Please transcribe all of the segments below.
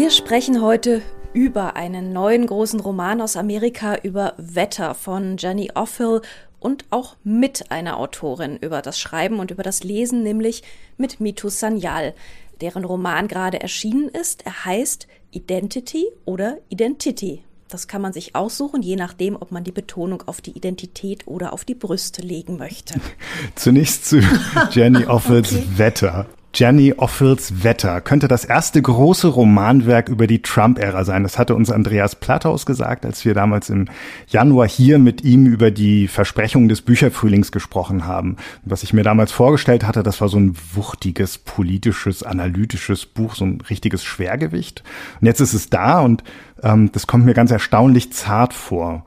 Wir sprechen heute über einen neuen großen Roman aus Amerika über Wetter von Jenny Offill und auch mit einer Autorin über das Schreiben und über das Lesen, nämlich mit Mitu Sanyal, deren Roman gerade erschienen ist. Er heißt Identity oder Identity. Das kann man sich aussuchen, je nachdem, ob man die Betonung auf die Identität oder auf die Brüste legen möchte. Zunächst zu Jenny Offels okay. Wetter. Jenny Offels Wetter könnte das erste große Romanwerk über die Trump-Ära sein. Das hatte uns Andreas Platthaus gesagt, als wir damals im Januar hier mit ihm über die Versprechungen des Bücherfrühlings gesprochen haben. was ich mir damals vorgestellt hatte, das war so ein wuchtiges, politisches, analytisches Buch, so ein richtiges Schwergewicht. Und jetzt ist es da und ähm, das kommt mir ganz erstaunlich zart vor.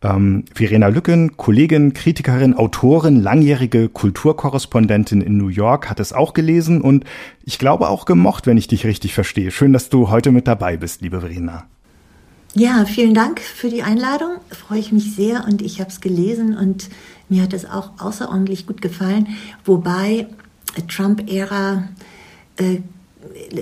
Ähm, Verena Lücken, Kollegin, Kritikerin, Autorin, langjährige Kulturkorrespondentin in New York, hat es auch gelesen und ich glaube auch gemocht, wenn ich dich richtig verstehe. Schön, dass du heute mit dabei bist, liebe Verena. Ja, vielen Dank für die Einladung. Freue ich mich sehr und ich habe es gelesen und mir hat es auch außerordentlich gut gefallen. Wobei Trump-Ära, äh,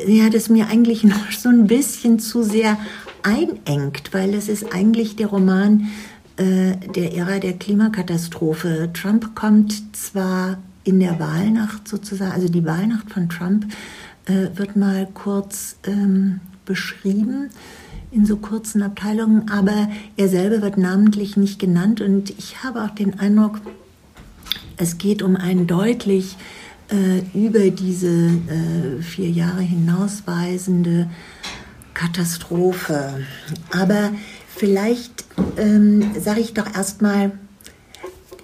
ja, das mir eigentlich noch so ein bisschen zu sehr einengt, weil es ist eigentlich der Roman äh, der Ära der Klimakatastrophe. Trump kommt zwar in der Wahlnacht sozusagen, also die Wahlnacht von Trump äh, wird mal kurz ähm, beschrieben in so kurzen Abteilungen, aber er selber wird namentlich nicht genannt und ich habe auch den Eindruck, es geht um einen deutlich äh, über diese äh, vier Jahre hinausweisende Katastrophe. Aber Vielleicht ähm, sage ich doch erstmal,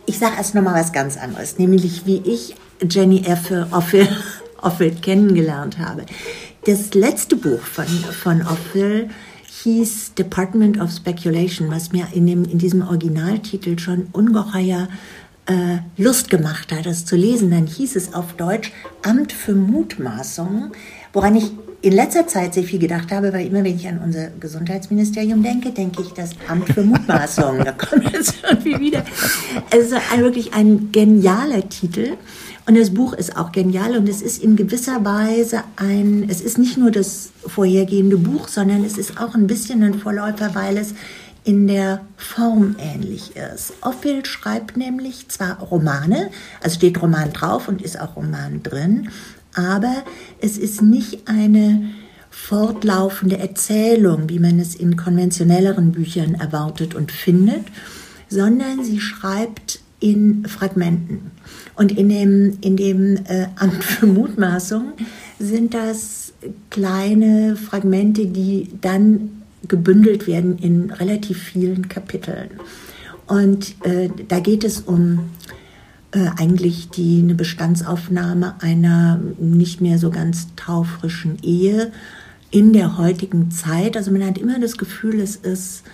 ich sage erst noch mal was ganz anderes, nämlich wie ich Jenny Effe Offel, Offel kennengelernt habe. Das letzte Buch von, von Offel hieß Department of Speculation, was mir in, dem, in diesem Originaltitel schon ungeheuer äh, Lust gemacht hat, das zu lesen. Dann hieß es auf Deutsch Amt für Mutmaßungen, woran ich in letzter Zeit sehr viel gedacht habe, weil immer wenn ich an unser Gesundheitsministerium denke, denke ich das Amt für Mutmaßungen. da kommt jetzt irgendwie wieder. Es ist ein, wirklich ein genialer Titel. Und das Buch ist auch genial und es ist in gewisser Weise ein, es ist nicht nur das vorhergehende Buch, sondern es ist auch ein bisschen ein Vorläufer, weil es in der Form ähnlich ist. Offill schreibt nämlich zwar Romane, also steht Roman drauf und ist auch Roman drin, aber es ist nicht eine fortlaufende Erzählung, wie man es in konventionelleren Büchern erwartet und findet, sondern sie schreibt in Fragmenten. Und in dem, in dem äh, Amt für Mutmaßung sind das kleine Fragmente, die dann gebündelt werden in relativ vielen Kapiteln. Und äh, da geht es um äh, eigentlich die, eine Bestandsaufnahme einer nicht mehr so ganz taufrischen Ehe in der heutigen Zeit. Also man hat immer das Gefühl, es ist,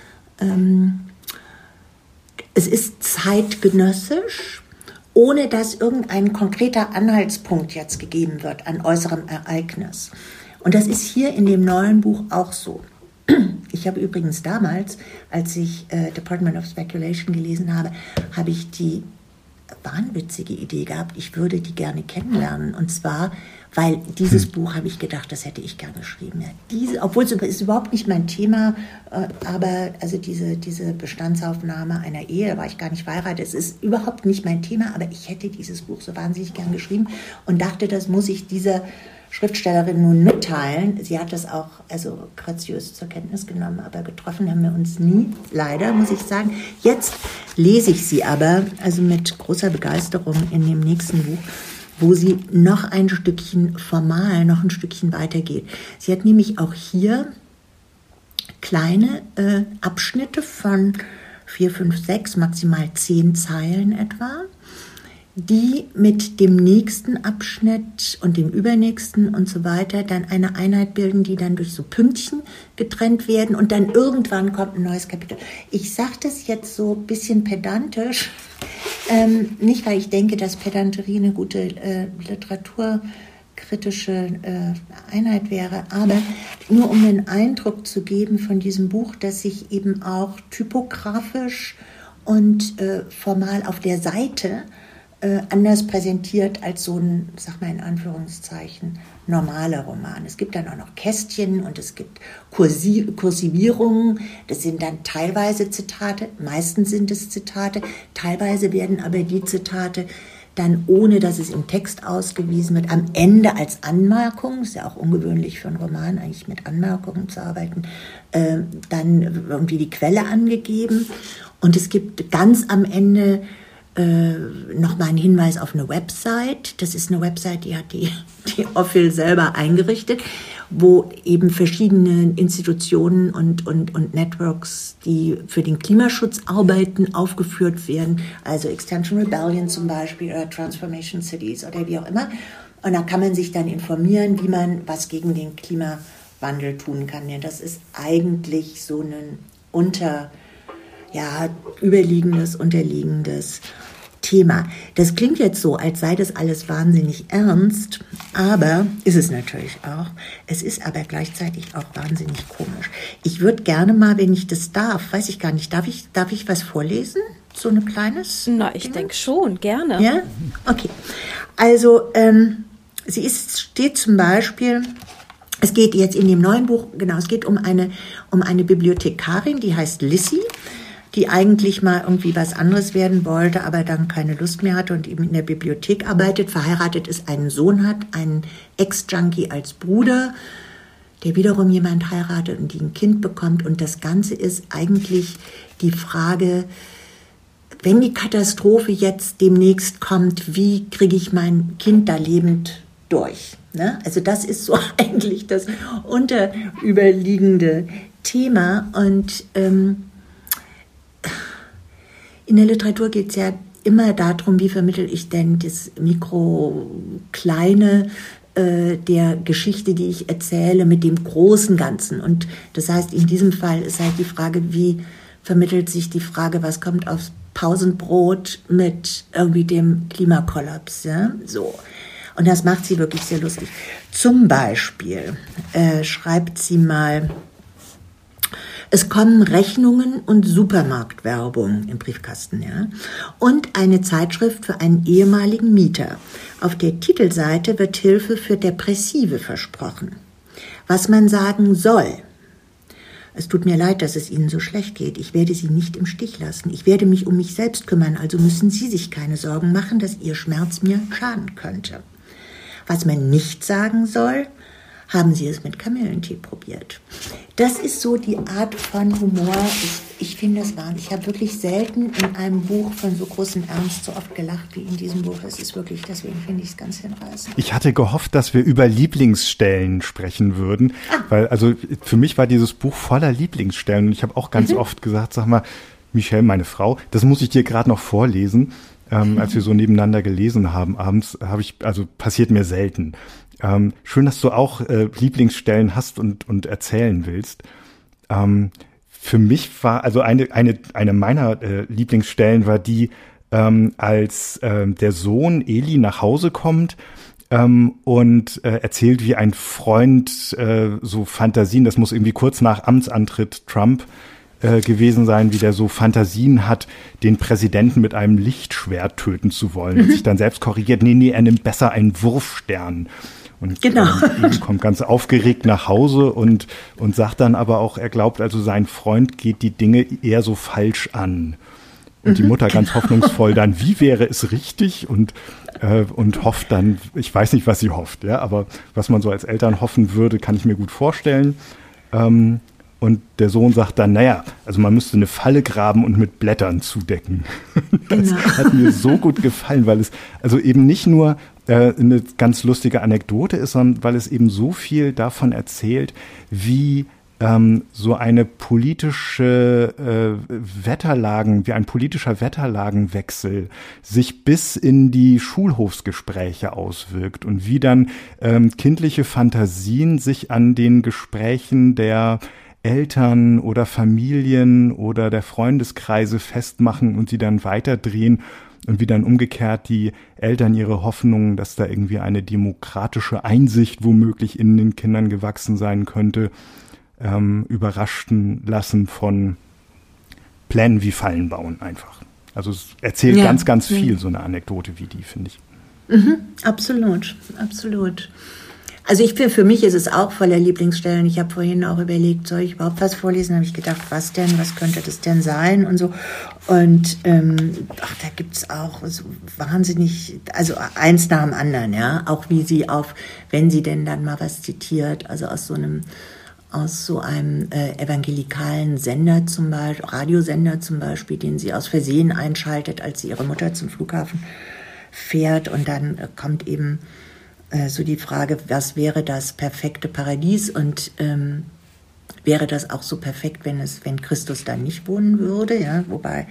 ähm, es ist zeitgenössisch, ohne dass irgendein konkreter Anhaltspunkt jetzt gegeben wird an äußerem Ereignis. Und das ist hier in dem neuen Buch auch so. Ich habe übrigens damals, als ich äh, Department of Speculation gelesen habe, habe ich die wahnwitzige Idee gehabt, ich würde die gerne kennenlernen. Und zwar, weil dieses hm. Buch habe ich gedacht, das hätte ich gerne geschrieben. Ja, diese, obwohl es ist überhaupt nicht mein Thema, äh, aber also diese, diese Bestandsaufnahme einer Ehe, da war ich gar nicht verheiratet, es ist überhaupt nicht mein Thema, aber ich hätte dieses Buch so wahnsinnig gern geschrieben und dachte, das muss ich dieser Schriftstellerin nun mitteilen. Sie hat das auch also graziös zur Kenntnis genommen, aber getroffen haben wir uns nie, leider muss ich sagen. Jetzt lese ich sie aber, also mit großer Begeisterung in dem nächsten Buch, wo sie noch ein Stückchen formal, noch ein Stückchen weitergeht. Sie hat nämlich auch hier kleine äh, Abschnitte von vier, fünf, sechs, maximal zehn Zeilen etwa die mit dem nächsten Abschnitt und dem übernächsten und so weiter dann eine Einheit bilden, die dann durch so Pünktchen getrennt werden und dann irgendwann kommt ein neues Kapitel. Ich sage das jetzt so ein bisschen pedantisch, ähm, nicht weil ich denke, dass Pedanterie eine gute äh, literaturkritische äh, Einheit wäre, aber nur um den Eindruck zu geben von diesem Buch, dass sich eben auch typografisch und äh, formal auf der Seite äh, anders präsentiert als so ein, sag mal in Anführungszeichen, normaler Roman. Es gibt dann auch noch Kästchen und es gibt Kursiv Kursivierungen. Das sind dann teilweise Zitate, meistens sind es Zitate, teilweise werden aber die Zitate dann ohne dass es im Text ausgewiesen wird, am Ende als Anmerkung, ist ja auch ungewöhnlich für einen Roman eigentlich mit Anmerkungen zu arbeiten, äh, dann irgendwie die Quelle angegeben. Und es gibt ganz am Ende äh, nochmal einen Hinweis auf eine Website. Das ist eine Website, die hat die, die Ophil selber eingerichtet, wo eben verschiedene Institutionen und, und, und Networks, die für den Klimaschutz arbeiten, aufgeführt werden. Also Extension Rebellion zum Beispiel oder Transformation Cities oder wie auch immer. Und da kann man sich dann informieren, wie man was gegen den Klimawandel tun kann. Denn das ist eigentlich so ein unter, ja, überliegendes, unterliegendes Thema. Das klingt jetzt so, als sei das alles wahnsinnig ernst, aber ist es natürlich auch. Es ist aber gleichzeitig auch wahnsinnig komisch. Ich würde gerne mal, wenn ich das darf, weiß ich gar nicht, darf ich, darf ich was vorlesen? So ein kleines? Na, ich denke schon, gerne. Ja? Okay. Also, ähm, sie ist, steht zum Beispiel, es geht jetzt in dem neuen Buch, genau, es geht um eine, um eine Bibliothekarin, die heißt Lissy die eigentlich mal irgendwie was anderes werden wollte, aber dann keine Lust mehr hatte und eben in der Bibliothek arbeitet, verheiratet ist, einen Sohn hat, einen Ex-Junkie als Bruder, der wiederum jemand heiratet und die ein Kind bekommt. Und das Ganze ist eigentlich die Frage, wenn die Katastrophe jetzt demnächst kommt, wie kriege ich mein Kind da lebend durch? Ne? Also das ist so eigentlich das unterüberliegende Thema. Und ähm, in der Literatur geht es ja immer darum, wie vermittel ich denn das Mikro-Kleine äh, der Geschichte, die ich erzähle, mit dem großen Ganzen. Und das heißt, in diesem Fall ist halt die Frage, wie vermittelt sich die Frage, was kommt aufs Pausenbrot mit irgendwie dem Klimakollaps. Ja? So. Und das macht sie wirklich sehr lustig. Zum Beispiel äh, schreibt sie mal, es kommen Rechnungen und Supermarktwerbung im Briefkasten, ja. Und eine Zeitschrift für einen ehemaligen Mieter. Auf der Titelseite wird Hilfe für Depressive versprochen. Was man sagen soll. Es tut mir leid, dass es Ihnen so schlecht geht. Ich werde Sie nicht im Stich lassen. Ich werde mich um mich selbst kümmern, also müssen Sie sich keine Sorgen machen, dass Ihr Schmerz mir schaden könnte. Was man nicht sagen soll, haben Sie es mit Kamillentee probiert? Das ist so die Art von Humor. Ich, ich finde es wahnsinnig. Ich habe wirklich selten in einem Buch von so großem Ernst so oft gelacht wie in diesem Buch. Es ist wirklich, deswegen finde ich es ganz hinreißend. Ich hatte gehofft, dass wir über Lieblingsstellen sprechen würden, ah. weil also für mich war dieses Buch voller Lieblingsstellen und ich habe auch ganz mhm. oft gesagt, sag mal, Michelle, meine Frau, das muss ich dir gerade noch vorlesen. Ähm, als wir so nebeneinander gelesen haben abends, habe ich, also passiert mir selten. Ähm, schön, dass du auch äh, Lieblingsstellen hast und, und erzählen willst. Ähm, für mich war, also eine, eine, eine meiner äh, Lieblingsstellen war die, ähm, als ähm, der Sohn Eli nach Hause kommt ähm, und äh, erzählt, wie ein Freund äh, so Fantasien, das muss irgendwie kurz nach Amtsantritt Trump äh, gewesen sein, wie der so Fantasien hat, den Präsidenten mit einem Lichtschwert töten zu wollen. Und sich dann selbst korrigiert, nee, nee, er nimmt besser einen Wurfstern. Und genau. ähm, kommt ganz aufgeregt nach Hause und, und sagt dann aber auch, er glaubt also, sein Freund geht die Dinge eher so falsch an. Und mhm, die Mutter ganz genau. hoffnungsvoll dann, wie wäre es richtig? Und, äh, und hofft dann, ich weiß nicht, was sie hofft, ja, aber was man so als Eltern hoffen würde, kann ich mir gut vorstellen. Ähm, und der Sohn sagt dann, naja, also man müsste eine Falle graben und mit Blättern zudecken. Das genau. hat mir so gut gefallen, weil es also eben nicht nur äh, eine ganz lustige Anekdote ist, sondern weil es eben so viel davon erzählt, wie ähm, so eine politische äh, Wetterlagen, wie ein politischer Wetterlagenwechsel sich bis in die Schulhofsgespräche auswirkt und wie dann ähm, kindliche Fantasien sich an den Gesprächen der Eltern oder Familien oder der Freundeskreise festmachen und sie dann weiterdrehen und wie dann umgekehrt die Eltern ihre Hoffnungen, dass da irgendwie eine demokratische Einsicht womöglich in den Kindern gewachsen sein könnte, ähm, überraschten lassen von Plänen wie Fallen bauen einfach. Also es erzählt ja. ganz, ganz viel, so eine Anekdote wie die, finde ich. Mhm, absolut, absolut. Also ich finde, für mich ist es auch voller Lieblingsstellen. Ich habe vorhin auch überlegt, soll ich überhaupt was vorlesen? Habe ich gedacht, was denn, was könnte das denn sein und so. Und ähm, ach, da gibt's auch so wahnsinnig, also eins nach dem anderen, ja. Auch wie sie auf, wenn sie denn dann mal was zitiert, also aus so einem aus so einem äh, evangelikalen Sender zum Beispiel, Radiosender zum Beispiel, den sie aus Versehen einschaltet, als sie ihre Mutter zum Flughafen fährt und dann äh, kommt eben äh, so die Frage, was wäre das perfekte Paradies und ähm, wäre das auch so perfekt, wenn es, wenn Christus da nicht wohnen würde, ja, wobei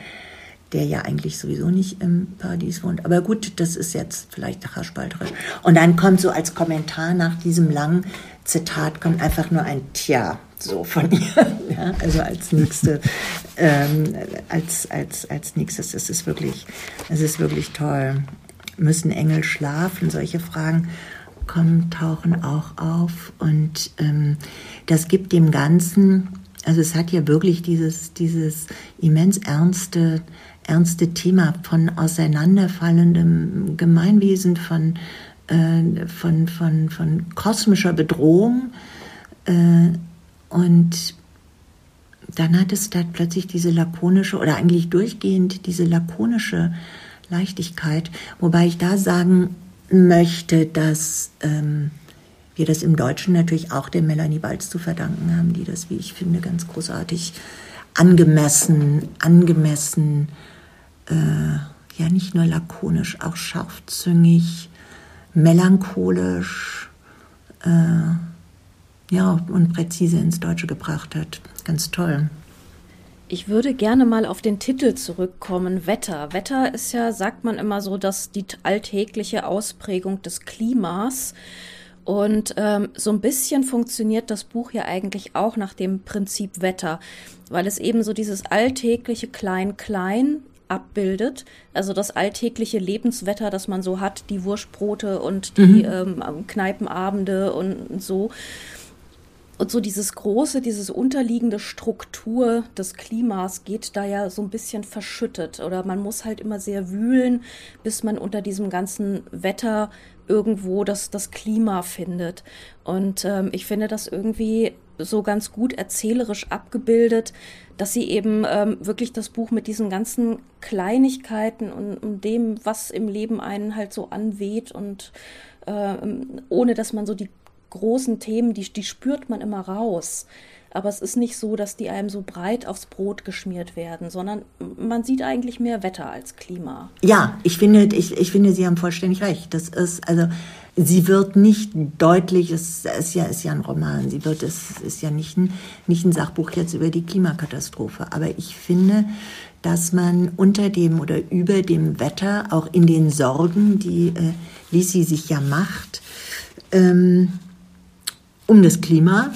der ja eigentlich sowieso nicht im Paradies wohnt. Aber gut, das ist jetzt vielleicht haarspalterisch. Und dann kommt so als Kommentar nach diesem langen Zitat kommt einfach nur ein Tja so von ihr. Ja, also als nächste, ähm, als, als, als nächstes, es ist wirklich, es ist wirklich toll müssen Engel schlafen? Solche Fragen kommen, tauchen auch auf. Und ähm, das gibt dem Ganzen, also es hat ja wirklich dieses, dieses immens ernste, ernste Thema von auseinanderfallendem Gemeinwesen, von, äh, von, von, von kosmischer Bedrohung. Äh, und dann hat es da plötzlich diese lakonische oder eigentlich durchgehend diese lakonische Leichtigkeit. Wobei ich da sagen möchte, dass ähm, wir das im Deutschen natürlich auch der Melanie Balz zu verdanken haben, die das, wie ich finde, ganz großartig angemessen, angemessen, äh, ja nicht nur lakonisch, auch scharfzüngig, melancholisch, äh, ja und präzise ins Deutsche gebracht hat. Ganz toll. Ich würde gerne mal auf den Titel zurückkommen. Wetter. Wetter ist ja, sagt man immer so, dass die alltägliche Ausprägung des Klimas. Und ähm, so ein bisschen funktioniert das Buch ja eigentlich auch nach dem Prinzip Wetter, weil es eben so dieses alltägliche Klein-Klein abbildet. Also das alltägliche Lebenswetter, das man so hat, die Wurstbrote und die mhm. ähm, Kneipenabende und so. Und so dieses große, dieses unterliegende Struktur des Klimas geht da ja so ein bisschen verschüttet. Oder man muss halt immer sehr wühlen, bis man unter diesem ganzen Wetter irgendwo das, das Klima findet. Und ähm, ich finde das irgendwie so ganz gut erzählerisch abgebildet, dass sie eben ähm, wirklich das Buch mit diesen ganzen Kleinigkeiten und, und dem, was im Leben einen halt so anweht und äh, ohne dass man so die großen Themen, die, die spürt man immer raus. Aber es ist nicht so, dass die einem so breit aufs Brot geschmiert werden, sondern man sieht eigentlich mehr Wetter als Klima. Ja, ich finde, ich, ich finde, Sie haben vollständig recht. Das ist, also, sie wird nicht deutlich, es ist ja, ist ja ein Roman, sie wird, es ist ja nicht ein, nicht ein Sachbuch jetzt über die Klimakatastrophe. Aber ich finde, dass man unter dem oder über dem Wetter, auch in den Sorgen, die äh, Lisi sich ja macht, ähm, um das Klima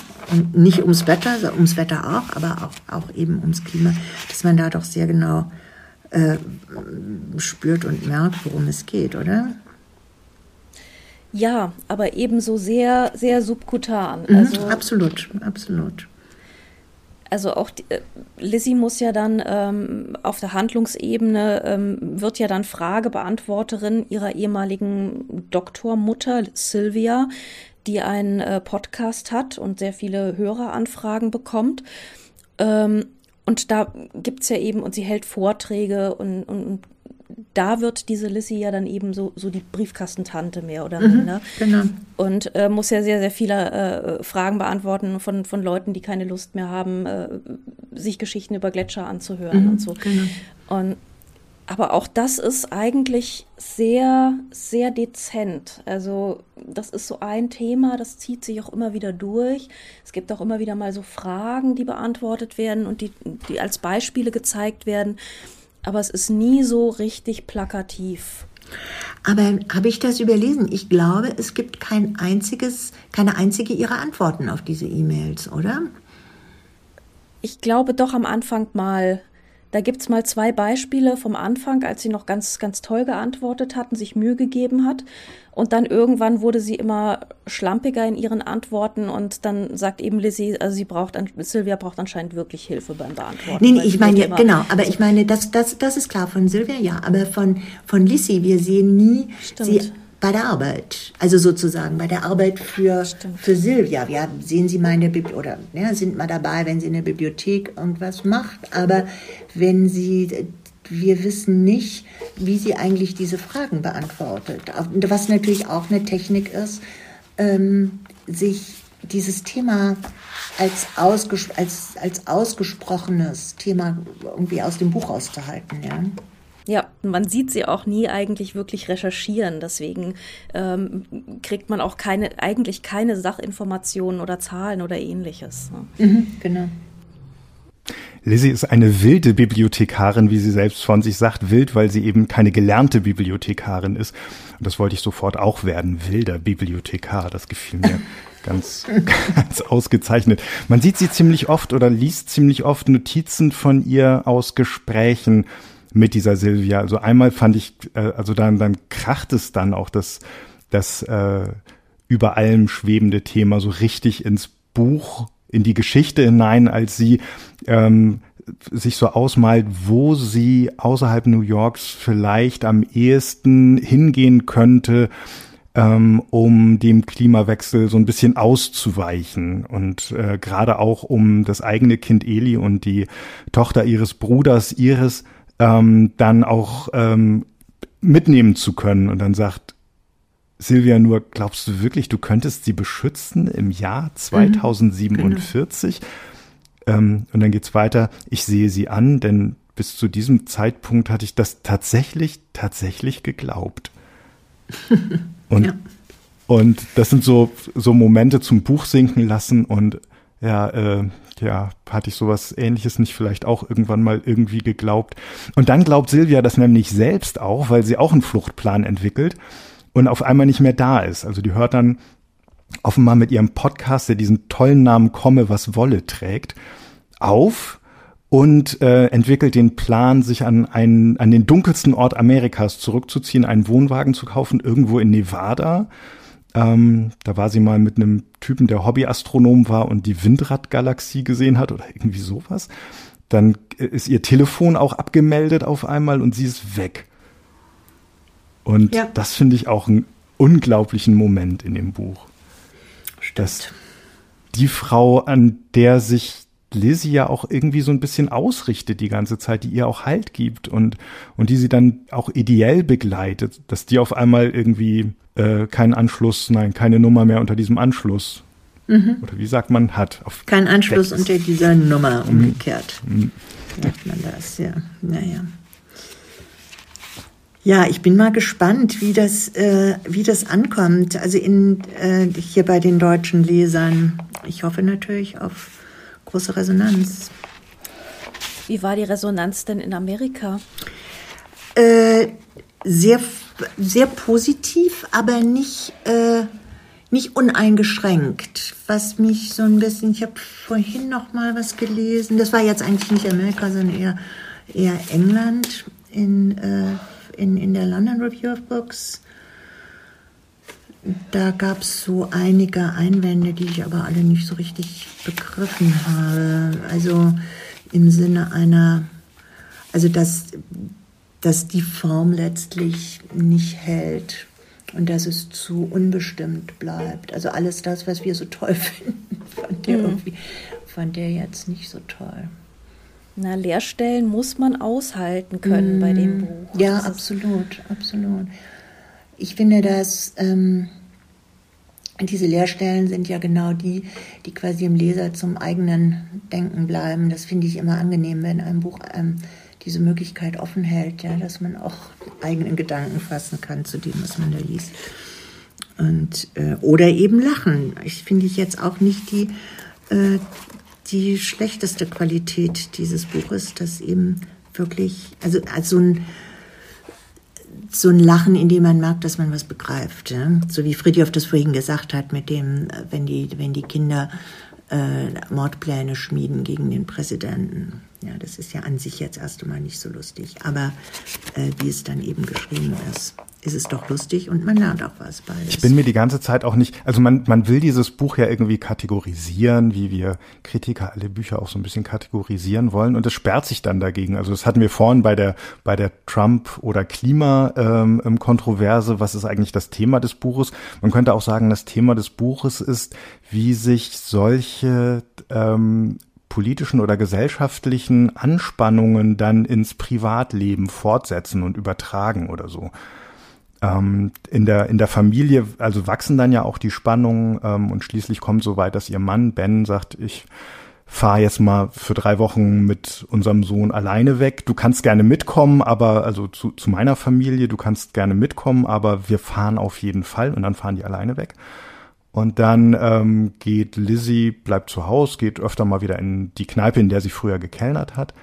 nicht ums Wetter, ums Wetter auch, aber auch, auch eben ums Klima, dass man da doch sehr genau äh, spürt und merkt, worum es geht, oder? Ja, aber ebenso sehr, sehr subkutan. Mhm, also, absolut, absolut. Also auch die, äh, Lizzie muss ja dann ähm, auf der Handlungsebene ähm, wird ja dann Fragebeantworterin ihrer ehemaligen Doktormutter Sylvia, die einen äh, Podcast hat und sehr viele Höreranfragen bekommt. Ähm, und da gibt's ja eben, und sie hält Vorträge und, und, und da wird diese Lissy ja dann eben so, so die Briefkastentante mehr oder mhm, minder. Genau. Und äh, muss ja sehr, sehr viele äh, Fragen beantworten von, von Leuten, die keine Lust mehr haben, äh, sich Geschichten über Gletscher anzuhören mhm, und so. Genau. Und aber auch das ist eigentlich sehr, sehr dezent. Also das ist so ein Thema, das zieht sich auch immer wieder durch. Es gibt auch immer wieder mal so Fragen, die beantwortet werden und die, die als Beispiele gezeigt werden. Aber es ist nie so richtig plakativ. Aber habe ich das überlesen? Ich glaube, es gibt kein einziges, keine einzige ihrer Antworten auf diese E-Mails, oder? Ich glaube doch am Anfang mal Da gibt's mal zwei Beispiele vom Anfang, als sie noch ganz, ganz toll geantwortet hatten, sich Mühe gegeben hat. Und dann irgendwann wurde sie immer schlampiger in ihren Antworten und dann sagt eben Lizzie, also sie braucht, Silvia braucht anscheinend wirklich Hilfe beim Beantworten. Nee, nee ich meine, genau, aber ich meine, das, das, das ist klar von Silvia, ja, aber von, von Lizzie, wir sehen nie, Stimmt. sie bei der Arbeit, also sozusagen bei der Arbeit für, für Silvia. Wir sehen sie mal in der Bibliothek oder ja, sind mal dabei, wenn sie in der Bibliothek irgendwas macht, aber wenn sie wir wissen nicht, wie sie eigentlich diese Fragen beantwortet. Was natürlich auch eine Technik ist, ähm, sich dieses Thema als, ausges als, als ausgesprochenes Thema irgendwie aus dem Buch auszuhalten. Ja. Ja, man sieht sie auch nie eigentlich wirklich recherchieren. Deswegen ähm, kriegt man auch keine, eigentlich keine Sachinformationen oder Zahlen oder ähnliches. Ne? Mhm, genau. Lizzie ist eine wilde Bibliothekarin, wie sie selbst von sich sagt. Wild, weil sie eben keine gelernte Bibliothekarin ist. Und das wollte ich sofort auch werden. Wilder Bibliothekar. Das gefiel mir ganz, ganz ausgezeichnet. Man sieht sie ziemlich oft oder liest ziemlich oft Notizen von ihr aus Gesprächen mit dieser Silvia. Also einmal fand ich, äh, also dann, dann kracht es dann auch das, das äh, über allem schwebende Thema so richtig ins Buch, in die Geschichte hinein, als sie ähm, sich so ausmalt, wo sie außerhalb New Yorks vielleicht am ehesten hingehen könnte, ähm, um dem Klimawechsel so ein bisschen auszuweichen und äh, gerade auch um das eigene Kind Eli und die Tochter ihres Bruders Iris ähm, dann auch ähm, mitnehmen zu können. Und dann sagt Silvia nur, glaubst du wirklich, du könntest sie beschützen im Jahr 2047? Mhm, genau. ähm, und dann geht's weiter. Ich sehe sie an, denn bis zu diesem Zeitpunkt hatte ich das tatsächlich, tatsächlich geglaubt. Und, ja. und das sind so, so Momente zum Buch sinken lassen und ja, äh, ja, hatte ich sowas ähnliches nicht vielleicht auch irgendwann mal irgendwie geglaubt. Und dann glaubt Silvia das nämlich selbst auch, weil sie auch einen Fluchtplan entwickelt und auf einmal nicht mehr da ist. Also die hört dann offenbar mit ihrem Podcast, der diesen tollen Namen Komme, was wolle trägt, auf und äh, entwickelt den Plan, sich an einen, an den dunkelsten Ort Amerikas zurückzuziehen, einen Wohnwagen zu kaufen, irgendwo in Nevada ähm, da war sie mal mit einem Typen, der Hobbyastronom war und die Windradgalaxie gesehen hat oder irgendwie sowas. Dann ist ihr Telefon auch abgemeldet auf einmal und sie ist weg. Und ja. das finde ich auch einen unglaublichen Moment in dem Buch. Stimmt. Dass die Frau, an der sich Lizzie ja auch irgendwie so ein bisschen ausrichtet die ganze Zeit, die ihr auch Halt gibt und, und die sie dann auch ideell begleitet, dass die auf einmal irgendwie äh, keinen Anschluss, nein, keine Nummer mehr unter diesem Anschluss. Mhm. Oder wie sagt man, hat. Auf Kein Anschluss unter dieser Nummer mhm. umgekehrt. Mhm. Sagt man das, ja. Naja. Ja, ich bin mal gespannt, wie das, äh, wie das ankommt. Also in, äh, hier bei den deutschen Lesern. Ich hoffe natürlich auf große Resonanz. Wie war die Resonanz denn in Amerika? Äh, sehr, sehr positiv, aber nicht, äh, nicht uneingeschränkt. Was mich so ein bisschen, ich habe vorhin noch mal was gelesen. Das war jetzt eigentlich nicht Amerika, sondern eher, eher England in, äh, in, in der London Review of Books. Da gab es so einige Einwände, die ich aber alle nicht so richtig begriffen habe. Also im Sinne einer, also dass, dass die Form letztlich nicht hält und dass es zu unbestimmt bleibt. Also alles das, was wir so toll finden, fand der, mhm. fand der jetzt nicht so toll. Na, Leerstellen muss man aushalten können mm, bei dem mhm. Buch. Ja, das absolut, absolut ich finde, dass ähm, diese Leerstellen sind ja genau die, die quasi im Leser zum eigenen Denken bleiben. Das finde ich immer angenehm, wenn ein Buch ähm, diese Möglichkeit offen hält, ja, dass man auch eigenen Gedanken fassen kann zu dem, was man da liest. Und, äh, oder eben lachen. Ich finde ich jetzt auch nicht die, äh, die schlechteste Qualität dieses Buches, dass eben wirklich, also als so ein so ein Lachen, in dem man merkt, dass man was begreift. Ja? So wie Fridjof das vorhin gesagt hat, mit dem, wenn die, wenn die Kinder äh, Mordpläne schmieden gegen den Präsidenten. Ja, das ist ja an sich jetzt erst einmal nicht so lustig. Aber äh, wie es dann eben geschrieben ist, ist es doch lustig und man lernt auch was bei. Ich bin mir die ganze Zeit auch nicht, also man, man will dieses Buch ja irgendwie kategorisieren, wie wir Kritiker alle Bücher auch so ein bisschen kategorisieren wollen und es sperrt sich dann dagegen. Also das hatten wir vorhin bei der, bei der Trump- oder Klima-Kontroverse. Ähm, was ist eigentlich das Thema des Buches? Man könnte auch sagen, das Thema des Buches ist, wie sich solche ähm, politischen oder gesellschaftlichen Anspannungen dann ins Privatleben fortsetzen und übertragen oder so. Ähm, in der in der Familie, also wachsen dann ja auch die Spannungen ähm, und schließlich kommt so weit, dass ihr Mann Ben sagt, ich fahre jetzt mal für drei Wochen mit unserem Sohn alleine weg. Du kannst gerne mitkommen, aber also zu, zu meiner Familie, du kannst gerne mitkommen, aber wir fahren auf jeden Fall und dann fahren die alleine weg. Und dann ähm, geht Lizzie, bleibt zu Hause, geht öfter mal wieder in die Kneipe, in der sie früher gekellnert hat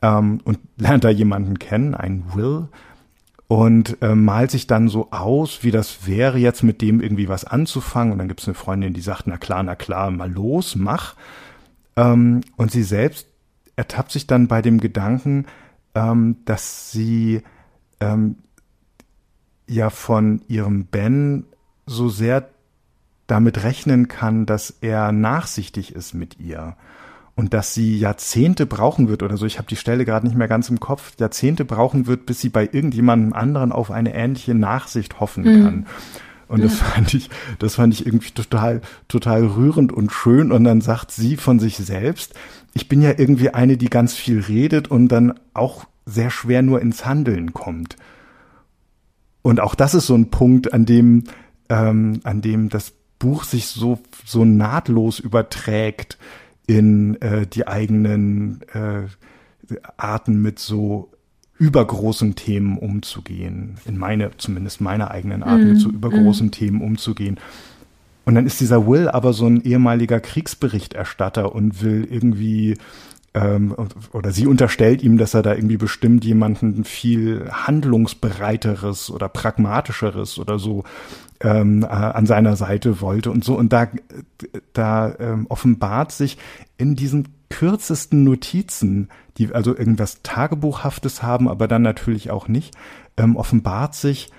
ähm, und lernt da jemanden kennen, einen Will, und äh, malt sich dann so aus, wie das wäre, jetzt mit dem irgendwie was anzufangen. Und dann gibt es eine Freundin, die sagt, na klar, na klar, mal los, mach. Ähm, und sie selbst ertappt sich dann bei dem Gedanken, ähm, dass sie ähm, ja von ihrem Ben so sehr damit rechnen kann, dass er nachsichtig ist mit ihr und dass sie Jahrzehnte brauchen wird oder so, ich habe die Stelle gerade nicht mehr ganz im Kopf, Jahrzehnte brauchen wird, bis sie bei irgendjemandem anderen auf eine ähnliche Nachsicht hoffen mhm. kann. Und das fand ich, das fand ich irgendwie total, total rührend und schön. Und dann sagt sie von sich selbst, ich bin ja irgendwie eine, die ganz viel redet und dann auch sehr schwer nur ins Handeln kommt. Und auch das ist so ein Punkt, an dem, ähm, an dem das Buch sich so, so nahtlos überträgt in äh, die eigenen äh, Arten mit so übergroßen Themen umzugehen. In meine, zumindest meine eigenen Art, mm, mit so mhm. übergroßen mm. Themen umzugehen. Und dann ist dieser Will aber so ein ehemaliger Kriegsberichterstatter und will irgendwie ähm, oder sie unterstellt ihm, dass er da irgendwie bestimmt jemanden viel handlungsbereiteres oder pragmatischeres oder so ähm, äh, an seiner Seite wollte und so. Und da, da ähm, offenbart sich in diesen kürzesten Notizen, die also irgendwas Tagebuchhaftes haben, aber dann natürlich auch nicht, ähm, offenbart sich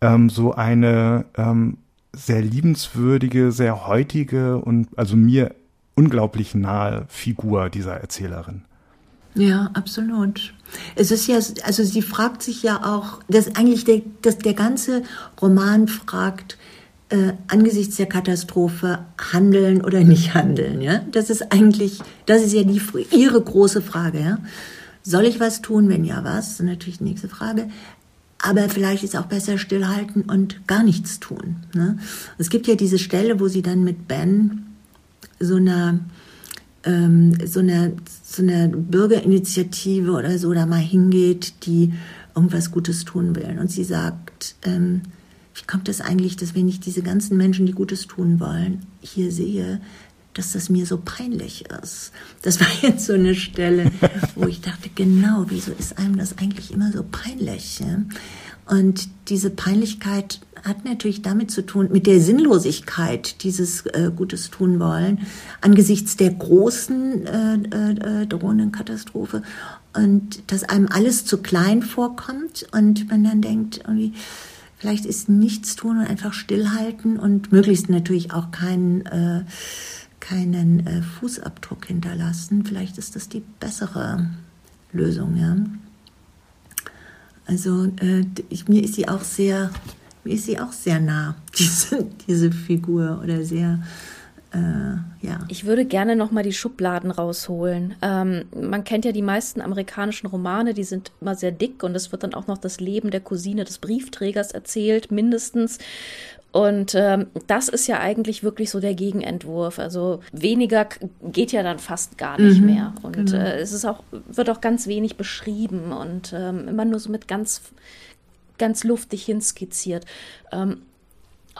ähm, so eine ähm, sehr liebenswürdige, sehr heutige und also mir unglaublich nahe Figur dieser Erzählerin. Ja, absolut. Es ist ja, also sie fragt sich ja auch, dass eigentlich der, dass der ganze Roman fragt, äh, angesichts der Katastrophe handeln oder nicht handeln. Ja, das ist eigentlich, das ist ja die ihre große Frage. Ja, soll ich was tun? Wenn ja, was? Das ist natürlich die nächste Frage. Aber vielleicht ist auch besser stillhalten und gar nichts tun. Ne? Es gibt ja diese Stelle, wo sie dann mit Ben so eine ähm, so eine so eine Bürgerinitiative oder so da mal hingeht, die irgendwas Gutes tun will. Und sie sagt, ähm, wie kommt es das eigentlich, dass wenn ich diese ganzen Menschen, die Gutes tun wollen, hier sehe, dass das mir so peinlich ist. Das war jetzt so eine Stelle, wo ich dachte, genau, wieso ist einem das eigentlich immer so peinlich? Ja? Und diese Peinlichkeit hat natürlich damit zu tun, mit der Sinnlosigkeit dieses äh, Gutes tun wollen, angesichts der großen äh, äh, drohenden Katastrophe und dass einem alles zu klein vorkommt und man dann denkt, irgendwie, vielleicht ist nichts tun und einfach stillhalten und möglichst natürlich auch keinen, äh, keinen äh, Fußabdruck hinterlassen. Vielleicht ist das die bessere Lösung, ja. Also äh, ich, mir ist sie auch sehr, mir ist sie auch sehr nah, diese, diese Figur oder sehr äh, ja. Ich würde gerne noch mal die Schubladen rausholen. Ähm, man kennt ja die meisten amerikanischen Romane, die sind immer sehr dick und es wird dann auch noch das Leben der Cousine des Briefträgers erzählt, mindestens. Und ähm, das ist ja eigentlich wirklich so der Gegenentwurf. Also weniger geht ja dann fast gar nicht mhm, mehr. Und genau. äh, es ist auch, wird auch ganz wenig beschrieben und ähm, immer nur so mit ganz, ganz luftig hinskizziert. Ähm,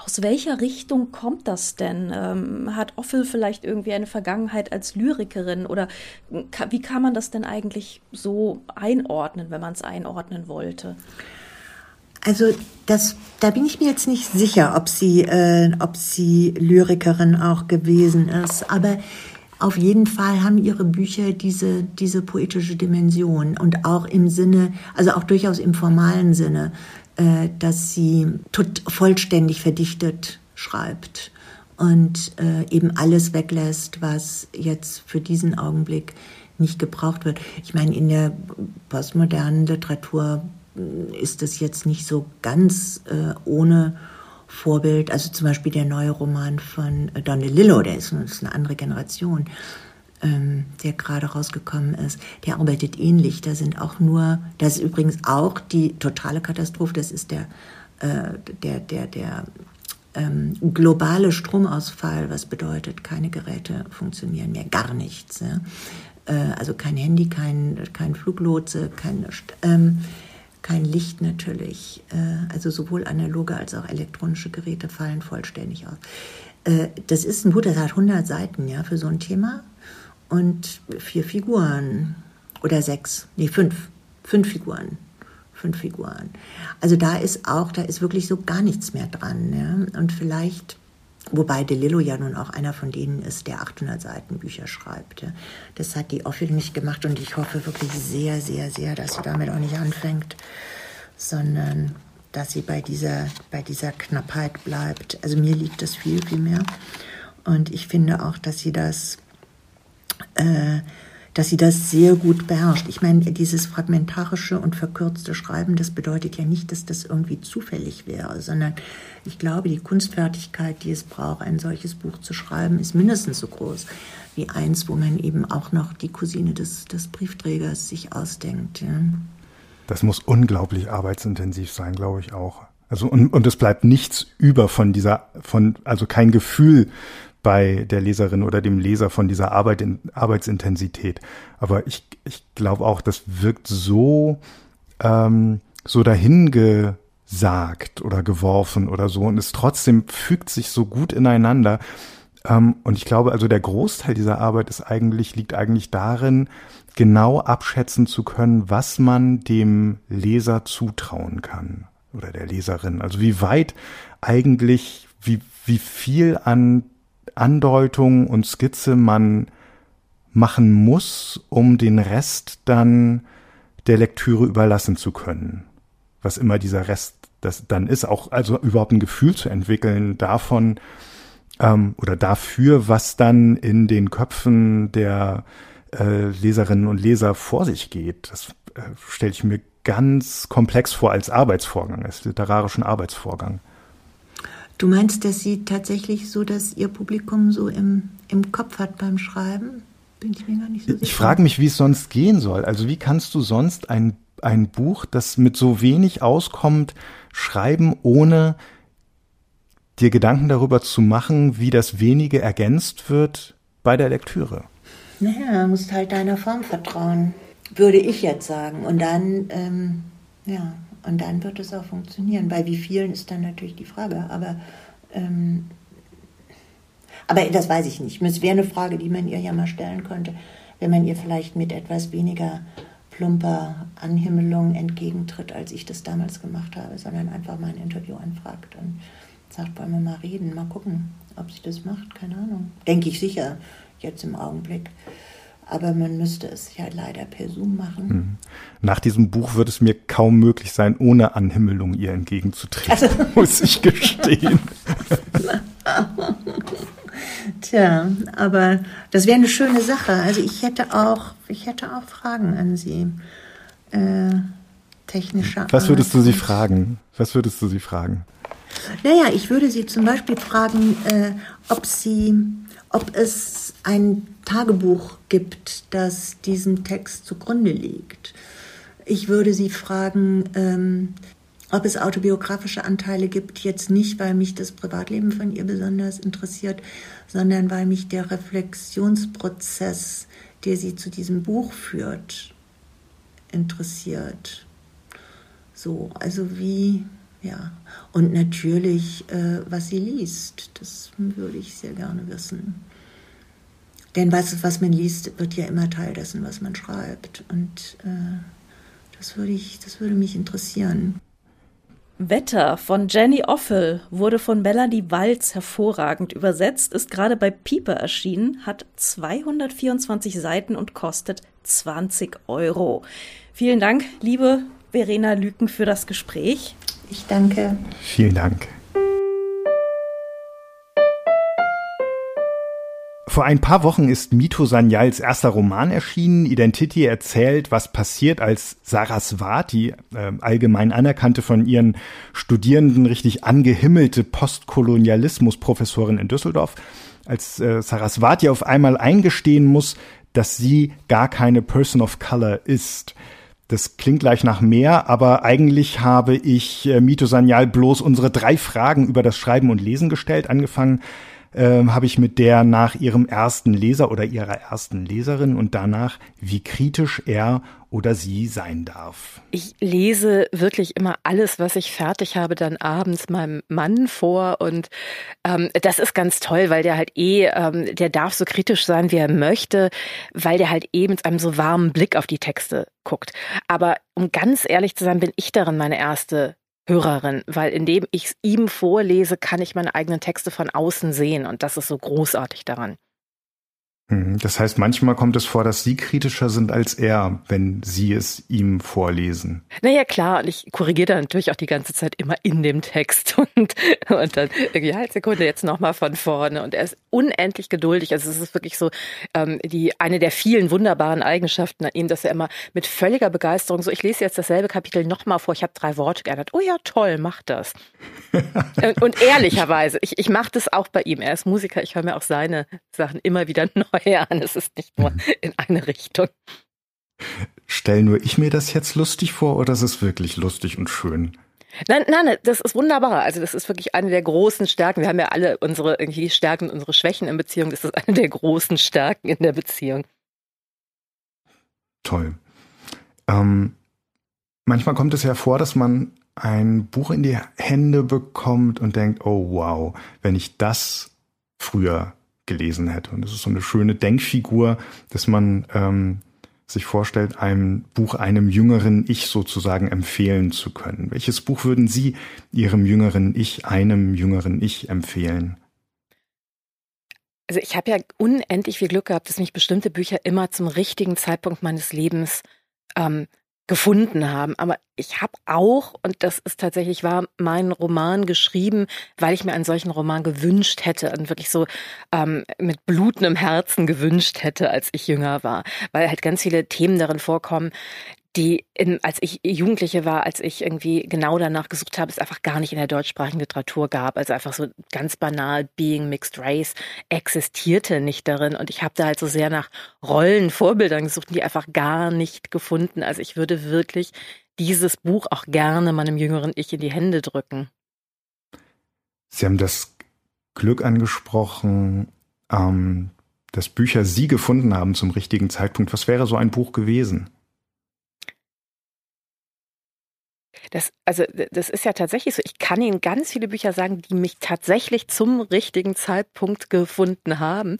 aus welcher Richtung kommt das denn? Ähm, hat Offel vielleicht irgendwie eine Vergangenheit als Lyrikerin oder wie kann man das denn eigentlich so einordnen, wenn man es einordnen wollte? Also das, da bin ich mir jetzt nicht sicher, ob sie, äh, ob sie Lyrikerin auch gewesen ist. Aber auf jeden Fall haben ihre Bücher diese, diese poetische Dimension und auch im Sinne, also auch durchaus im formalen Sinne, äh, dass sie tot, vollständig verdichtet schreibt und äh, eben alles weglässt, was jetzt für diesen Augenblick nicht gebraucht wird. Ich meine, in der postmodernen Literatur ist es jetzt nicht so ganz äh, ohne Vorbild. Also zum Beispiel der neue Roman von Donny Lillo, der ist, ist eine andere Generation, ähm, der gerade rausgekommen ist. Der arbeitet ähnlich. Da sind auch nur, das ist übrigens auch die totale Katastrophe, das ist der, äh, der, der, der ähm, globale Stromausfall, was bedeutet, keine Geräte funktionieren mehr, gar nichts. Ja? Äh, also kein Handy, kein, kein Fluglotse, kein, ähm, kein Licht natürlich. Äh, also sowohl analoge als auch elektronische Geräte fallen vollständig aus. Äh, das ist ein Buch, das hat 100 Seiten ja, für so ein Thema und vier Figuren oder sechs, nee, fünf, fünf Figuren fünf Figuren. Also da ist auch, da ist wirklich so gar nichts mehr dran. Ja? Und vielleicht Wobei De Lillo ja nun auch einer von denen ist, der 800 Seiten Bücher schreibt. Das hat die Ophel nicht gemacht und ich hoffe wirklich sehr, sehr, sehr, dass sie damit auch nicht anfängt, sondern dass sie bei dieser, bei dieser Knappheit bleibt. Also mir liegt das viel, viel mehr. Und ich finde auch, dass sie das äh, dass sie das sehr gut beherrscht. Ich meine, dieses fragmentarische und verkürzte Schreiben, das bedeutet ja nicht, dass das irgendwie zufällig wäre, sondern ich glaube, die Kunstfertigkeit, die es braucht, ein solches Buch zu schreiben, ist mindestens so groß wie eins, wo man eben auch noch die Cousine des, des Briefträgers sich ausdenkt. Ja. Das muss unglaublich arbeitsintensiv sein, glaube ich auch. Also und, und es bleibt nichts über von dieser, von also kein Gefühl bei der Leserin oder dem Leser von dieser Arbeit in, Arbeitsintensität. Aber ich, ich glaube auch, das wirkt so, ähm, so dahingesagt oder geworfen oder so und es trotzdem fügt sich so gut ineinander. Ähm, und ich glaube, also der Großteil dieser Arbeit ist eigentlich, liegt eigentlich darin, genau abschätzen zu können, was man dem Leser zutrauen kann oder der Leserin. Also wie weit eigentlich, wie, wie viel an Andeutung und Skizze man machen muss, um den Rest dann der Lektüre überlassen zu können. Was immer dieser Rest das dann ist, auch also überhaupt ein Gefühl zu entwickeln davon ähm, oder dafür, was dann in den Köpfen der äh, Leserinnen und Leser vor sich geht. Das äh, stelle ich mir ganz komplex vor als Arbeitsvorgang, als literarischen Arbeitsvorgang. Du meinst, dass sie tatsächlich so, dass ihr Publikum so im, im Kopf hat beim Schreiben? Bin ich mir gar nicht so sicher. Ich frage mich, wie es sonst gehen soll. Also wie kannst du sonst ein, ein Buch, das mit so wenig auskommt, schreiben, ohne dir Gedanken darüber zu machen, wie das wenige ergänzt wird bei der Lektüre? Naja, du musst halt deiner Form vertrauen, würde ich jetzt sagen. Und dann, ähm, ja, und dann wird es auch funktionieren. Bei wie vielen ist dann natürlich die Frage. Aber, ähm, aber das weiß ich nicht. Es wäre eine Frage, die man ihr ja mal stellen könnte, wenn man ihr vielleicht mit etwas weniger plumper Anhimmelung entgegentritt, als ich das damals gemacht habe, sondern einfach mal ein Interview anfragt und sagt, wollen wir mal reden, mal gucken, ob sie das macht, keine Ahnung. Denke ich sicher, jetzt im Augenblick aber man müsste es ja leider per Zoom machen. Hm. Nach diesem Buch wird es mir kaum möglich sein, ohne Anhimmelung ihr entgegenzutreten, also. muss ich gestehen. Tja, aber das wäre eine schöne Sache. Also ich hätte auch, ich hätte auch Fragen an Sie. Äh, technischer Was würdest du sie fragen? Was würdest du sie fragen? Naja, ich würde sie zum Beispiel fragen, äh, ob sie, ob es ein Tagebuch gibt, das diesem Text zugrunde liegt. Ich würde Sie fragen, ähm, ob es autobiografische Anteile gibt, jetzt nicht, weil mich das Privatleben von ihr besonders interessiert, sondern weil mich der Reflexionsprozess, der sie zu diesem Buch führt, interessiert. So, also wie, ja. Und natürlich, äh, was sie liest, das würde ich sehr gerne wissen. Denn was, was man liest, wird ja immer Teil dessen, was man schreibt. Und äh, das, würde ich, das würde mich interessieren. Wetter von Jenny Offel wurde von Melanie Walz hervorragend übersetzt, ist gerade bei Pieper erschienen, hat 224 Seiten und kostet 20 Euro. Vielen Dank, liebe Verena Lüken, für das Gespräch. Ich danke. Vielen Dank. Vor ein paar Wochen ist Mito Sanyals erster Roman erschienen. Identity erzählt, was passiert, als Saraswati, äh, allgemein anerkannte von ihren Studierenden richtig angehimmelte Postkolonialismus-Professorin in Düsseldorf, als äh, Saraswati auf einmal eingestehen muss, dass sie gar keine Person of Color ist. Das klingt gleich nach mehr, aber eigentlich habe ich äh, Mito Sanyal bloß unsere drei Fragen über das Schreiben und Lesen gestellt, angefangen ähm, habe ich mit der nach ihrem ersten Leser oder ihrer ersten Leserin und danach, wie kritisch er oder sie sein darf. Ich lese wirklich immer alles, was ich fertig habe, dann abends meinem Mann vor und ähm, das ist ganz toll, weil der halt eh, ähm, der darf so kritisch sein, wie er möchte, weil der halt eh mit einem so warmen Blick auf die Texte guckt. Aber um ganz ehrlich zu sein, bin ich darin meine erste Hörerin, weil indem ich es ihm vorlese, kann ich meine eigenen Texte von außen sehen und das ist so großartig daran. Mhm. Das heißt, manchmal kommt es vor, dass Sie kritischer sind als er, wenn Sie es ihm vorlesen. Naja, klar. Und ich korrigiere da natürlich auch die ganze Zeit immer in dem Text. Und, und dann irgendwie, halt Sekunde, jetzt nochmal von vorne. Und er ist unendlich geduldig. Also es ist wirklich so ähm, die eine der vielen wunderbaren Eigenschaften an ihm, dass er immer mit völliger Begeisterung so, ich lese jetzt dasselbe Kapitel nochmal vor, ich habe drei Worte geändert. Oh ja, toll, mach das. und, und ehrlicherweise, ich, ich mache das auch bei ihm. Er ist Musiker, ich höre mir auch seine Sachen immer wieder neu an. Es ist nicht nur in eine Richtung. Stell nur ich mir das jetzt lustig vor oder ist es wirklich lustig und schön? Nein, nein, das ist wunderbar. Also das ist wirklich eine der großen Stärken. Wir haben ja alle unsere irgendwie Stärken, unsere Schwächen in Beziehung. Das ist eine der großen Stärken in der Beziehung. Toll. Ähm, manchmal kommt es ja vor, dass man ein Buch in die Hände bekommt und denkt, oh wow, wenn ich das früher gelesen hätte. Und das ist so eine schöne Denkfigur, dass man ähm, sich vorstellt, einem Buch einem jüngeren Ich sozusagen empfehlen zu können. Welches Buch würden Sie Ihrem jüngeren Ich, einem jüngeren Ich empfehlen? Also ich habe ja unendlich viel Glück gehabt, dass mich bestimmte Bücher immer zum richtigen Zeitpunkt meines Lebens ähm, gefunden haben. Aber ich habe auch, und das ist tatsächlich wahr, meinen Roman geschrieben, weil ich mir einen solchen Roman gewünscht hätte und wirklich so ähm, mit blutendem Herzen gewünscht hätte, als ich jünger war. Weil halt ganz viele Themen darin vorkommen, die, in, als ich Jugendliche war, als ich irgendwie genau danach gesucht habe, es einfach gar nicht in der deutschsprachigen Literatur gab. Also einfach so ganz banal, Being Mixed Race existierte nicht darin. Und ich habe da halt so sehr nach Rollen, Vorbildern gesucht, die einfach gar nicht gefunden. Also ich würde wirklich dieses Buch auch gerne meinem jüngeren Ich in die Hände drücken. Sie haben das Glück angesprochen, ähm, dass Bücher Sie gefunden haben zum richtigen Zeitpunkt. Was wäre so ein Buch gewesen? Das, also, das ist ja tatsächlich so. Ich kann Ihnen ganz viele Bücher sagen, die mich tatsächlich zum richtigen Zeitpunkt gefunden haben.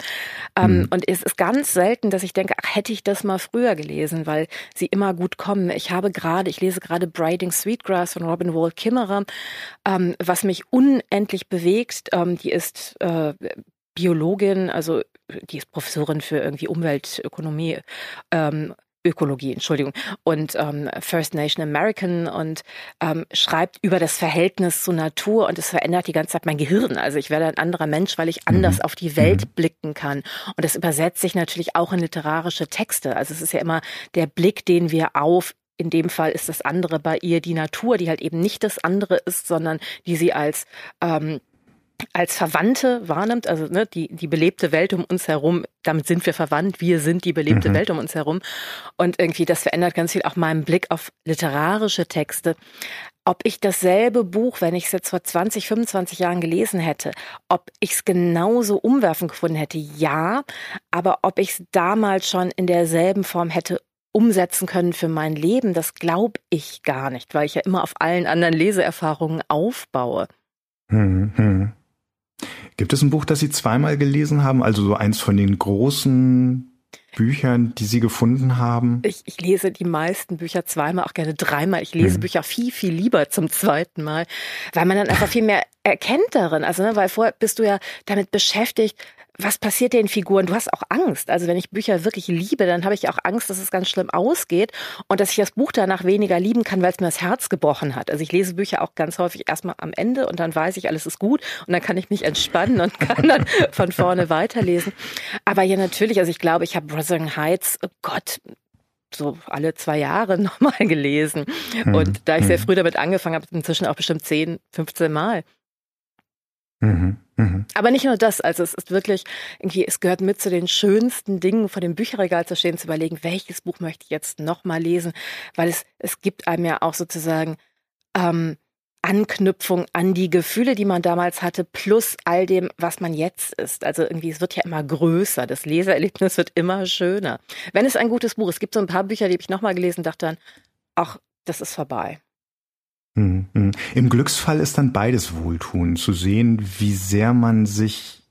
Ähm, mhm. Und es ist ganz selten, dass ich denke, ach, hätte ich das mal früher gelesen, weil sie immer gut kommen. Ich habe gerade, ich lese gerade Briding Sweetgrass von Robin Wall Kimmerer, ähm, was mich unendlich bewegt. Ähm, die ist äh, Biologin, also die ist Professorin für irgendwie Umweltökonomie ähm, Ökologie, Entschuldigung, und ähm, First Nation American und ähm, schreibt über das Verhältnis zur Natur und es verändert die ganze Zeit mein Gehirn. Also ich werde ein anderer Mensch, weil ich anders mhm. auf die Welt mhm. blicken kann. Und das übersetzt sich natürlich auch in literarische Texte. Also es ist ja immer der Blick, den wir auf in dem Fall ist das andere bei ihr die Natur, die halt eben nicht das andere ist, sondern die sie als ähm, als Verwandte wahrnimmt, also ne, die, die belebte Welt um uns herum, damit sind wir verwandt, wir sind die belebte mhm. Welt um uns herum. Und irgendwie, das verändert ganz viel auch meinen Blick auf literarische Texte. Ob ich dasselbe Buch, wenn ich es jetzt vor 20, 25 Jahren gelesen hätte, ob ich es genauso umwerfend gefunden hätte, ja. Aber ob ich es damals schon in derselben Form hätte umsetzen können für mein Leben, das glaube ich gar nicht, weil ich ja immer auf allen anderen Leseerfahrungen aufbaue. Hm, hm. Gibt es ein Buch, das Sie zweimal gelesen haben? Also so eins von den großen Büchern, die Sie gefunden haben? Ich, ich lese die meisten Bücher zweimal, auch gerne dreimal. Ich lese mhm. Bücher viel, viel lieber zum zweiten Mal, weil man dann einfach viel mehr erkennt darin. Also, ne, weil vorher bist du ja damit beschäftigt, was passiert den Figuren? Du hast auch Angst. Also wenn ich Bücher wirklich liebe, dann habe ich auch Angst, dass es ganz schlimm ausgeht und dass ich das Buch danach weniger lieben kann, weil es mir das Herz gebrochen hat. Also ich lese Bücher auch ganz häufig erstmal am Ende und dann weiß ich, alles ist gut und dann kann ich mich entspannen und kann dann von vorne weiterlesen. Aber ja, natürlich, also ich glaube, ich habe Wuthering Heights, oh Gott, so alle zwei Jahre nochmal gelesen. Mhm. Und da ich sehr hm. früh damit angefangen habe, inzwischen auch bestimmt 10, 15 Mal. Mhm. Mhm. Aber nicht nur das, also es ist wirklich irgendwie, es gehört mit zu den schönsten Dingen vor dem Bücherregal zu stehen, zu überlegen, welches Buch möchte ich jetzt nochmal lesen, weil es, es gibt einem ja auch sozusagen ähm, Anknüpfung an die Gefühle, die man damals hatte, plus all dem, was man jetzt ist. Also irgendwie, es wird ja immer größer, das Lesererlebnis wird immer schöner. Wenn es ein gutes Buch, es gibt so ein paar Bücher, die habe ich nochmal gelesen, dachte dann, ach, das ist vorbei. Mhm, mhm. Im Glücksfall ist dann beides Wohltun, zu sehen, wie sehr man sich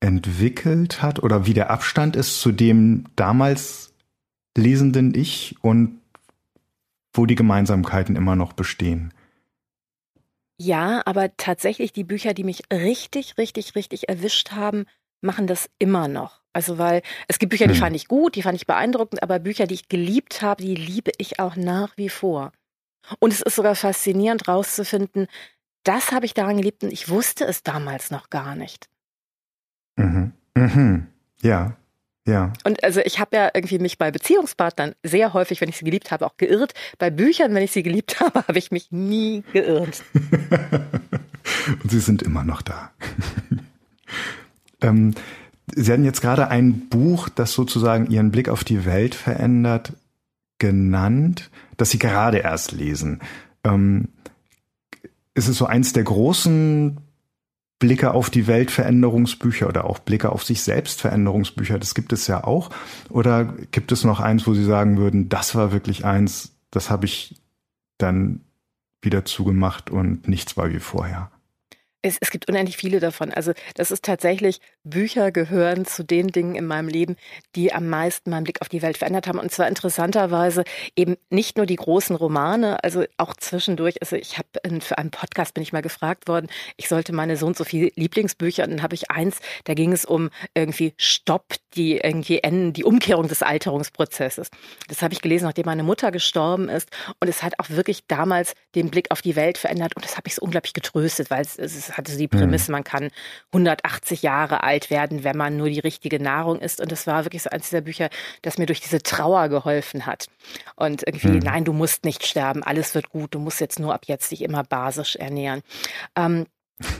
entwickelt hat oder wie der Abstand ist zu dem damals lesenden Ich und wo die Gemeinsamkeiten immer noch bestehen. Ja, aber tatsächlich die Bücher, die mich richtig, richtig, richtig erwischt haben, machen das immer noch. Also weil es gibt Bücher, die hm. fand ich gut, die fand ich beeindruckend, aber Bücher, die ich geliebt habe, die liebe ich auch nach wie vor. Und es ist sogar faszinierend rauszufinden, das habe ich daran geliebt und ich wusste es damals noch gar nicht. Mhm. Mhm. Ja. Ja. Und also ich habe ja irgendwie mich bei Beziehungspartnern sehr häufig, wenn ich sie geliebt habe, auch geirrt. Bei Büchern, wenn ich sie geliebt habe, habe ich mich nie geirrt. und sie sind immer noch da. ähm, sie hatten jetzt gerade ein Buch, das sozusagen Ihren Blick auf die Welt verändert, genannt, das Sie gerade erst lesen. Ähm, ist es so eins der großen Blicke auf die Welt Veränderungsbücher oder auch Blicke auf sich selbst Veränderungsbücher? Das gibt es ja auch. Oder gibt es noch eins, wo Sie sagen würden, das war wirklich eins, das habe ich dann wieder zugemacht und nichts war wie vorher? Es, es gibt unendlich viele davon. Also das ist tatsächlich, Bücher gehören zu den Dingen in meinem Leben, die am meisten meinen Blick auf die Welt verändert haben. Und zwar interessanterweise eben nicht nur die großen Romane, also auch zwischendurch. Also ich habe für einen Podcast bin ich mal gefragt worden, ich sollte meine so und so viele Lieblingsbücher und dann habe ich eins, da ging es um irgendwie Stopp, die irgendwie enden, die Umkehrung des Alterungsprozesses. Das habe ich gelesen, nachdem meine Mutter gestorben ist. Und es hat auch wirklich damals den Blick auf die Welt verändert. Und das habe ich so unglaublich getröstet, weil es, es hatte die Prämisse, mhm. man kann 180 Jahre alt werden, wenn man nur die richtige Nahrung isst. Und das war wirklich so eines dieser Bücher, das mir durch diese Trauer geholfen hat. Und irgendwie, mhm. nein, du musst nicht sterben, alles wird gut, du musst jetzt nur ab jetzt dich immer basisch ernähren. Ähm,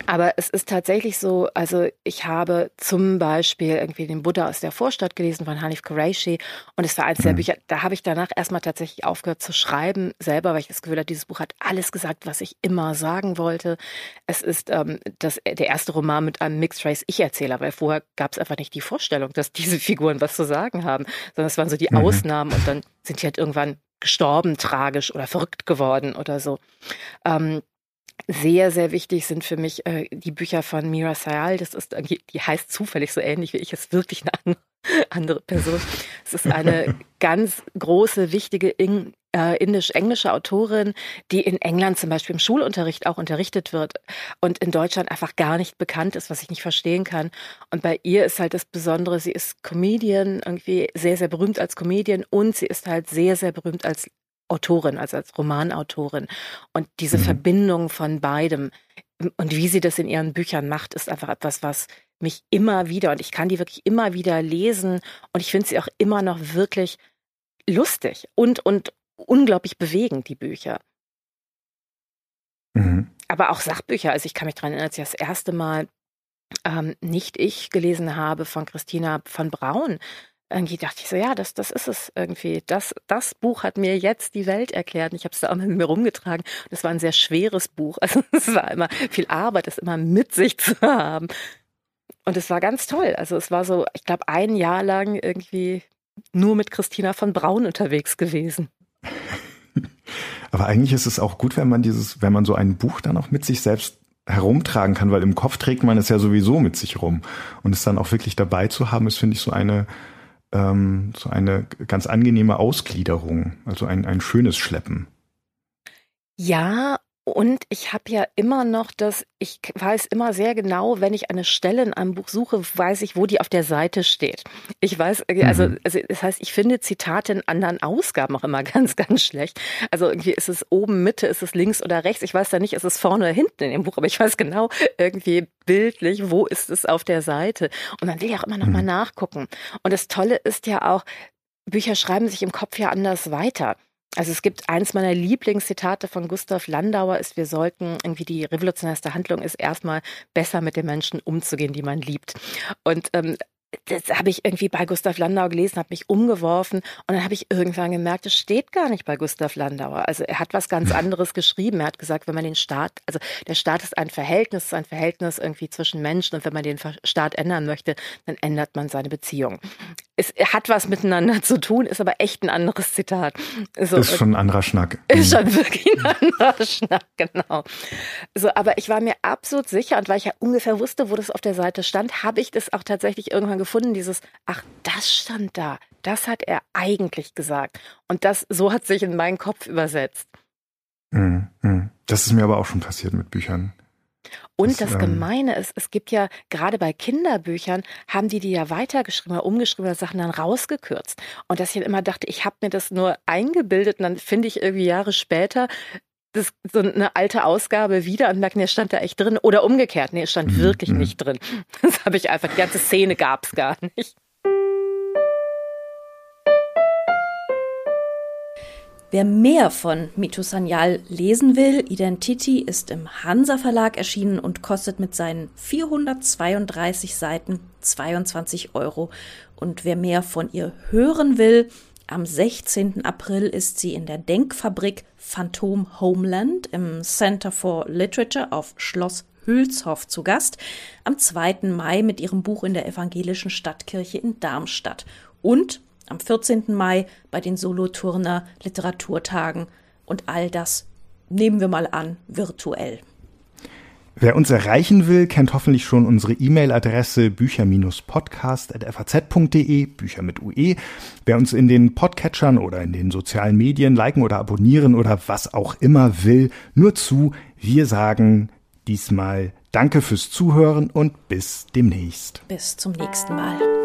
aber es ist tatsächlich so, also ich habe zum Beispiel irgendwie den Buddha aus der Vorstadt gelesen von Hanif Qureshi und es war eines der mhm. Bücher, da habe ich danach erstmal tatsächlich aufgehört zu schreiben selber, weil ich das Gefühl hatte, dieses Buch hat alles gesagt, was ich immer sagen wollte. Es ist ähm, das, der erste Roman mit einem Mixed Race Ich-Erzähler, weil vorher gab es einfach nicht die Vorstellung, dass diese Figuren was zu sagen haben, sondern es waren so die mhm. Ausnahmen und dann sind die halt irgendwann gestorben, tragisch oder verrückt geworden oder so. Ähm, sehr, sehr wichtig sind für mich äh, die Bücher von Mira Sayal. Das ist, die, die heißt zufällig so ähnlich wie ich, ist wirklich eine andere Person. Es ist eine ganz große, wichtige in, äh, indisch-englische Autorin, die in England zum Beispiel im Schulunterricht auch unterrichtet wird und in Deutschland einfach gar nicht bekannt ist, was ich nicht verstehen kann. Und bei ihr ist halt das Besondere, sie ist Comedian, irgendwie sehr, sehr berühmt als Comedian und sie ist halt sehr, sehr berühmt als Autorin, also als Romanautorin. Und diese mhm. Verbindung von beidem und wie sie das in ihren Büchern macht, ist einfach etwas, was mich immer wieder, und ich kann die wirklich immer wieder lesen und ich finde sie auch immer noch wirklich lustig und, und unglaublich bewegend, die Bücher. Mhm. Aber auch Sachbücher, also ich kann mich daran erinnern, als ich das erste Mal ähm, nicht ich gelesen habe von Christina von Braun, irgendwie dachte ich so, ja, das, das ist es irgendwie. Das, das Buch hat mir jetzt die Welt erklärt. Und ich habe es da auch mit mir rumgetragen. Und es war ein sehr schweres Buch. Also es war immer viel Arbeit, das immer mit sich zu haben. Und es war ganz toll. Also es war so, ich glaube, ein Jahr lang irgendwie nur mit Christina von Braun unterwegs gewesen. Aber eigentlich ist es auch gut, wenn man dieses, wenn man so ein Buch dann auch mit sich selbst herumtragen kann, weil im Kopf trägt man es ja sowieso mit sich rum. Und es dann auch wirklich dabei zu haben, ist, finde ich, so eine ähm, so eine ganz angenehme Ausgliederung, also ein, ein schönes Schleppen. Ja, und ich habe ja immer noch das, ich weiß immer sehr genau, wenn ich eine Stelle in einem Buch suche, weiß ich, wo die auf der Seite steht. Ich weiß, äh, also, mhm. also das heißt, ich finde Zitate in anderen Ausgaben auch immer ganz, ganz schlecht. Also irgendwie ist es oben, Mitte, ist es links oder rechts. Ich weiß da nicht, ist es vorne oder hinten in dem Buch, aber ich weiß genau irgendwie bildlich, wo ist es auf der Seite. Und dann will ich auch immer noch mal mhm. nachgucken. Und das Tolle ist ja auch, Bücher schreiben sich im Kopf ja anders weiter. Also es gibt eins meiner Lieblingszitate von Gustav Landauer ist, wir sollten irgendwie die revolutionärste Handlung ist erstmal besser mit den Menschen umzugehen, die man liebt. Und ähm, das habe ich irgendwie bei Gustav Landauer gelesen, habe mich umgeworfen und dann habe ich irgendwann gemerkt, es steht gar nicht bei Gustav Landauer. Also er hat was ganz anderes geschrieben. Er hat gesagt, wenn man den Staat, also der Staat ist ein Verhältnis, ein Verhältnis irgendwie zwischen Menschen und wenn man den Staat ändern möchte, dann ändert man seine Beziehung es hat was miteinander zu tun, ist aber echt ein anderes Zitat. So, ist schon ein anderer Schnack. Ist schon wirklich ein anderer Schnack, genau. So, aber ich war mir absolut sicher und weil ich ja ungefähr wusste, wo das auf der Seite stand, habe ich das auch tatsächlich irgendwann gefunden, dieses, ach, das stand da. Das hat er eigentlich gesagt. Und das, so hat sich in meinen Kopf übersetzt. Mhm, mhm. Das ist mir aber auch schon passiert mit Büchern. Und das, das ähm, Gemeine ist, es gibt ja gerade bei Kinderbüchern, haben die die ja weitergeschrieben oder umgeschriebene Sachen dann rausgekürzt. Und dass ich immer dachte, ich habe mir das nur eingebildet und dann finde ich irgendwie Jahre später das, so eine alte Ausgabe wieder und merke, nee, stand da echt drin. Oder umgekehrt, nee, es stand mhm, wirklich mhm. nicht drin. Das habe ich einfach, die ganze Szene gab es gar nicht. Wer mehr von Mitu Sanyal lesen will, Identity ist im Hansa Verlag erschienen und kostet mit seinen 432 Seiten 22 Euro. Und wer mehr von ihr hören will, am 16. April ist sie in der Denkfabrik Phantom Homeland im Center for Literature auf Schloss Hülshoff zu Gast. Am 2. Mai mit ihrem Buch in der evangelischen Stadtkirche in Darmstadt. Und am 14. Mai bei den Solothurner Literaturtagen und all das nehmen wir mal an virtuell. Wer uns erreichen will, kennt hoffentlich schon unsere E-Mail-Adresse bücher-podcast.faz.de, Bücher mit UE. Wer uns in den Podcatchern oder in den sozialen Medien liken oder abonnieren oder was auch immer will, nur zu. Wir sagen diesmal Danke fürs Zuhören und bis demnächst. Bis zum nächsten Mal.